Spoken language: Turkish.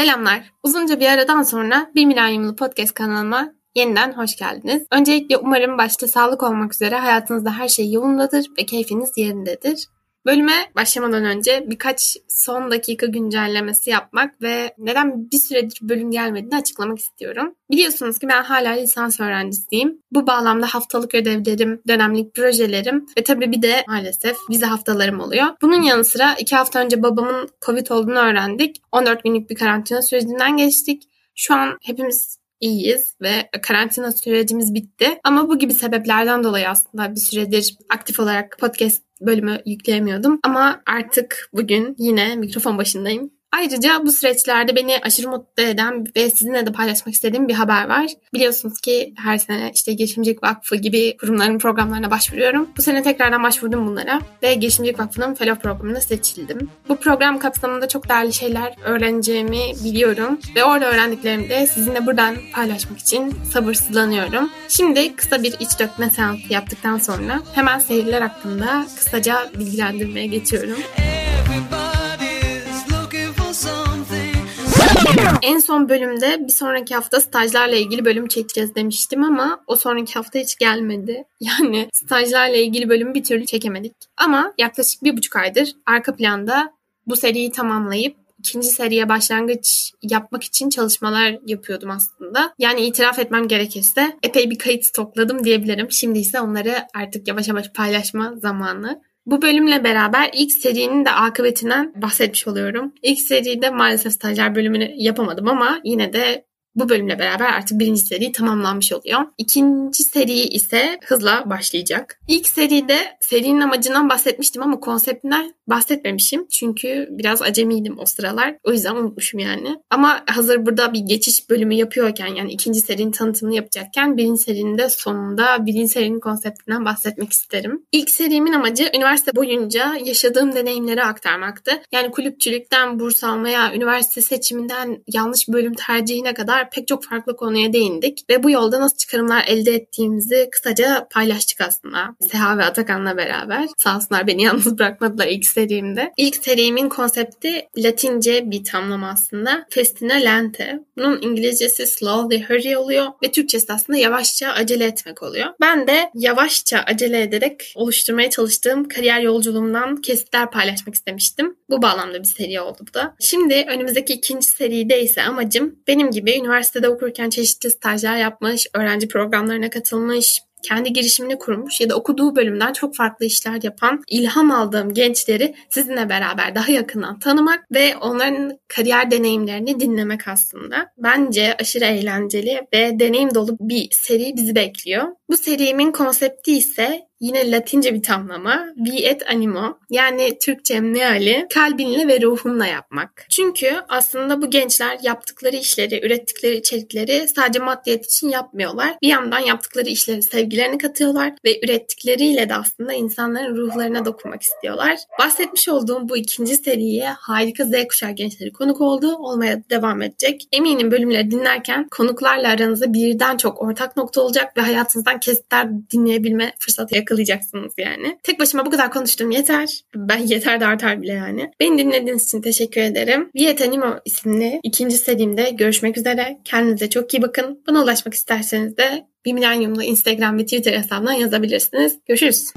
Selamlar. Uzunca bir aradan sonra Bir Milenyumlu Podcast kanalıma yeniden hoş geldiniz. Öncelikle umarım başta sağlık olmak üzere hayatınızda her şey yolundadır ve keyfiniz yerindedir. Bölüme başlamadan önce birkaç son dakika güncellemesi yapmak ve neden bir süredir bölüm gelmediğini açıklamak istiyorum. Biliyorsunuz ki ben hala lisans öğrencisiyim. Bu bağlamda haftalık ödevlerim, dönemlik projelerim ve tabii bir de maalesef vize haftalarım oluyor. Bunun yanı sıra iki hafta önce babamın Covid olduğunu öğrendik. 14 günlük bir karantina sürecinden geçtik. Şu an hepimiz iyiyiz ve karantina sürecimiz bitti. Ama bu gibi sebeplerden dolayı aslında bir süredir aktif olarak podcast bölümü yükleyemiyordum. Ama artık bugün yine mikrofon başındayım Ayrıca bu süreçlerde beni aşırı mutlu eden ve sizinle de paylaşmak istediğim bir haber var. Biliyorsunuz ki her sene işte Girişimcilik Vakfı gibi kurumların programlarına başvuruyorum. Bu sene tekrardan başvurdum bunlara ve Girişimcilik Vakfı'nın Fellow programına seçildim. Bu program kapsamında çok değerli şeyler öğreneceğimi biliyorum ve orada öğrendiklerimi de sizinle buradan paylaşmak için sabırsızlanıyorum. Şimdi kısa bir iç dökme seansı yaptıktan sonra hemen seyirler hakkında kısaca bilgilendirmeye geçiyorum. En son bölümde bir sonraki hafta stajlarla ilgili bölüm çekeceğiz demiştim ama o sonraki hafta hiç gelmedi. Yani stajlarla ilgili bölümü bir türlü çekemedik. Ama yaklaşık bir buçuk aydır arka planda bu seriyi tamamlayıp ikinci seriye başlangıç yapmak için çalışmalar yapıyordum aslında. Yani itiraf etmem gerekirse epey bir kayıt stokladım diyebilirim. Şimdi ise onları artık yavaş yavaş paylaşma zamanı. Bu bölümle beraber ilk serinin de akıbetinden bahsetmiş oluyorum. İlk seride maalesef stajyer bölümünü yapamadım ama yine de bu bölümle beraber artık birinci seri tamamlanmış oluyor. İkinci seri ise hızla başlayacak. İlk seride serinin amacından bahsetmiştim ama konseptinden bahsetmemişim. Çünkü biraz acemiydim o sıralar. O yüzden unutmuşum yani. Ama hazır burada bir geçiş bölümü yapıyorken yani ikinci serinin tanıtımını yapacakken birinci serinin de sonunda birinci serinin konseptinden bahsetmek isterim. İlk serimin amacı üniversite boyunca yaşadığım deneyimleri aktarmaktı. Yani kulüpçülükten burs almaya, üniversite seçiminden yanlış bölüm tercihine kadar pek çok farklı konuya değindik. Ve bu yolda nasıl çıkarımlar elde ettiğimizi kısaca paylaştık aslında. Seha ve Atakan'la beraber. Sağ olsunlar beni yalnız bırakmadılar ilk serimde. İlk serimin konsepti Latince bir tamlama aslında. Festina lente. Bunun İngilizcesi slowly hurry oluyor ve Türkçesi aslında yavaşça acele etmek oluyor. Ben de yavaşça acele ederek oluşturmaya çalıştığım kariyer yolculuğumdan kesitler paylaşmak istemiştim. Bu bağlamda bir seri oldu bu da. Şimdi önümüzdeki ikinci seride ise amacım benim gibi üniversitede okurken çeşitli stajlar yapmış, öğrenci programlarına katılmış, kendi girişimini kurmuş ya da okuduğu bölümden çok farklı işler yapan, ilham aldığım gençleri sizinle beraber daha yakından tanımak ve onların kariyer deneyimlerini dinlemek aslında. Bence aşırı eğlenceli ve deneyim dolu bir seri bizi bekliyor. Bu serimin konsepti ise Yine Latince bir tamlama. Vi et animo. Yani Türkçe meali kalbinle ve ruhunla yapmak. Çünkü aslında bu gençler yaptıkları işleri, ürettikleri içerikleri sadece maddiyet için yapmıyorlar. Bir yandan yaptıkları işleri sevgilerini katıyorlar ve ürettikleriyle de aslında insanların ruhlarına dokunmak istiyorlar. Bahsetmiş olduğum bu ikinci seriye harika Z kuşağı gençleri konuk oldu. Olmaya devam edecek. Eminim bölümleri dinlerken konuklarla aranızda birden çok ortak nokta olacak ve hayatınızdan kesitler dinleyebilme fırsatı yakalayacak yakalayacaksınız yani. Tek başıma bu kadar konuştum yeter. Ben yeter de artar bile yani. Beni dinlediğiniz için teşekkür ederim. Viet Animo isimli ikinci serimde görüşmek üzere. Kendinize çok iyi bakın. Bana ulaşmak isterseniz de bir milenyumlu Instagram ve Twitter hesabından yazabilirsiniz. Görüşürüz.